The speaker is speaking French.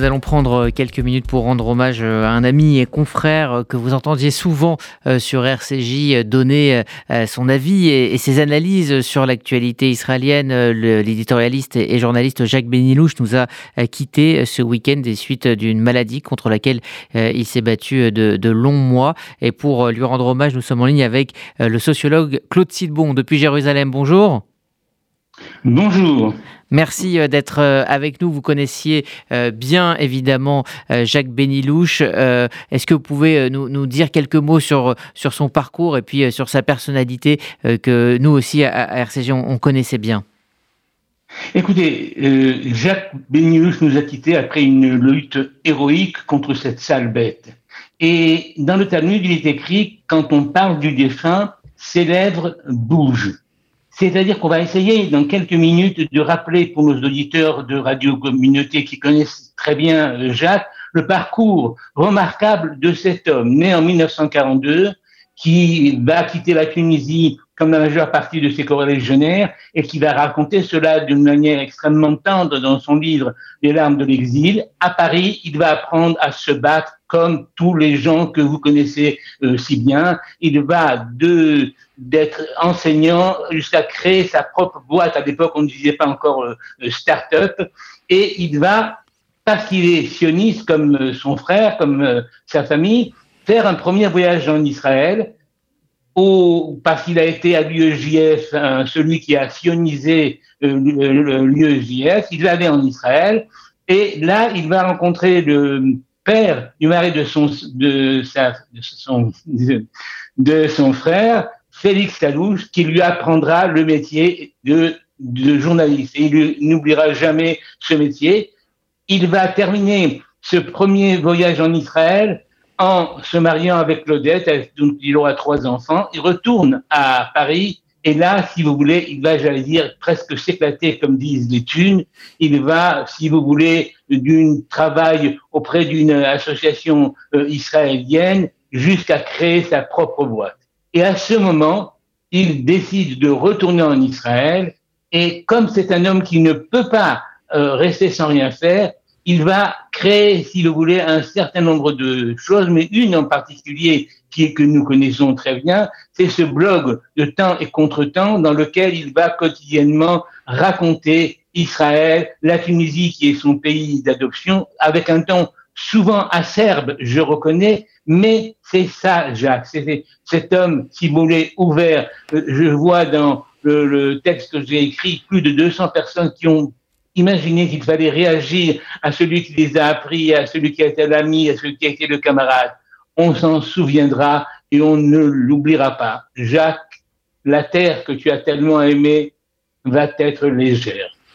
nous allons prendre quelques minutes pour rendre hommage à un ami et confrère que vous entendiez souvent sur RCJ donner son avis et ses analyses sur l'actualité israélienne. L'éditorialiste et journaliste Jacques Benilouche nous a quitté ce week-end des suites d'une maladie contre laquelle il s'est battu de, de longs mois. Et pour lui rendre hommage, nous sommes en ligne avec le sociologue Claude Sidbon depuis Jérusalem. Bonjour. Bonjour. Merci euh, d'être euh, avec nous. Vous connaissiez euh, bien évidemment Jacques Benilouche. Est-ce que vous pouvez nous, dire quelques mots sur, sur son parcours et puis sur sa personnalité que nous aussi à RCG on, connaissait bien? Écoutez, Jacques Benilouche nous a quittés après une lutte héroïque contre cette sale bête. Et dans le Talmud, il est écrit, quand on parle du défunt, ses lèvres bougent. C'est-à-dire qu'on va essayer dans quelques minutes de rappeler pour nos auditeurs de Radio Communauté qui connaissent très bien euh, Jacques le parcours remarquable de cet homme né en 1942 qui va quitter la Tunisie comme la majeure partie de ses corréligionnaires et qui va raconter cela d'une manière extrêmement tendre dans son livre Les larmes de l'exil. À Paris, il va apprendre à se battre comme tous les gens que vous connaissez euh, si bien. Il va de d'être enseignant jusqu'à créer sa propre boîte. À l'époque, on ne disait pas encore euh, euh, start-up. Et il va, parce qu'il est sioniste comme son frère, comme sa famille, faire un premier voyage en Israël parce qu'il a été à l'UEJF, celui qui a sionisé euh, l'UEJF, il va aller en Israël, et là, il va rencontrer le père du mari de son, de son, de son frère, Félix Talouche, qui lui apprendra le métier de, de journaliste. Et il n'oubliera jamais ce métier. Il va terminer ce premier voyage en Israël en se mariant avec Claudette, dont il aura trois enfants, il retourne à Paris et là, si vous voulez, il va, j'allais dire, presque s'éclater, comme disent les thunes. Il va, si vous voulez, d'un travail auprès d'une association euh, israélienne jusqu'à créer sa propre boîte. Et à ce moment, il décide de retourner en Israël et comme c'est un homme qui ne peut pas euh, rester sans rien faire, il va créer, si vous voulez, un certain nombre de choses, mais une en particulier qui est que nous connaissons très bien, c'est ce blog de temps et contre-temps dans lequel il va quotidiennement raconter Israël, la Tunisie qui est son pays d'adoption, avec un ton souvent acerbe, je reconnais, mais c'est ça, Jacques, c'est cet homme, si vous voulez, ouvert. Euh, je vois dans le texte que j'ai écrit plus de 200 personnes qui ont Imaginez qu'il fallait réagir à celui qui les a appris, à celui qui a été l'ami, à celui qui a été le camarade. On s'en souviendra et on ne l'oubliera pas. Jacques, la terre que tu as tellement aimée va être légère.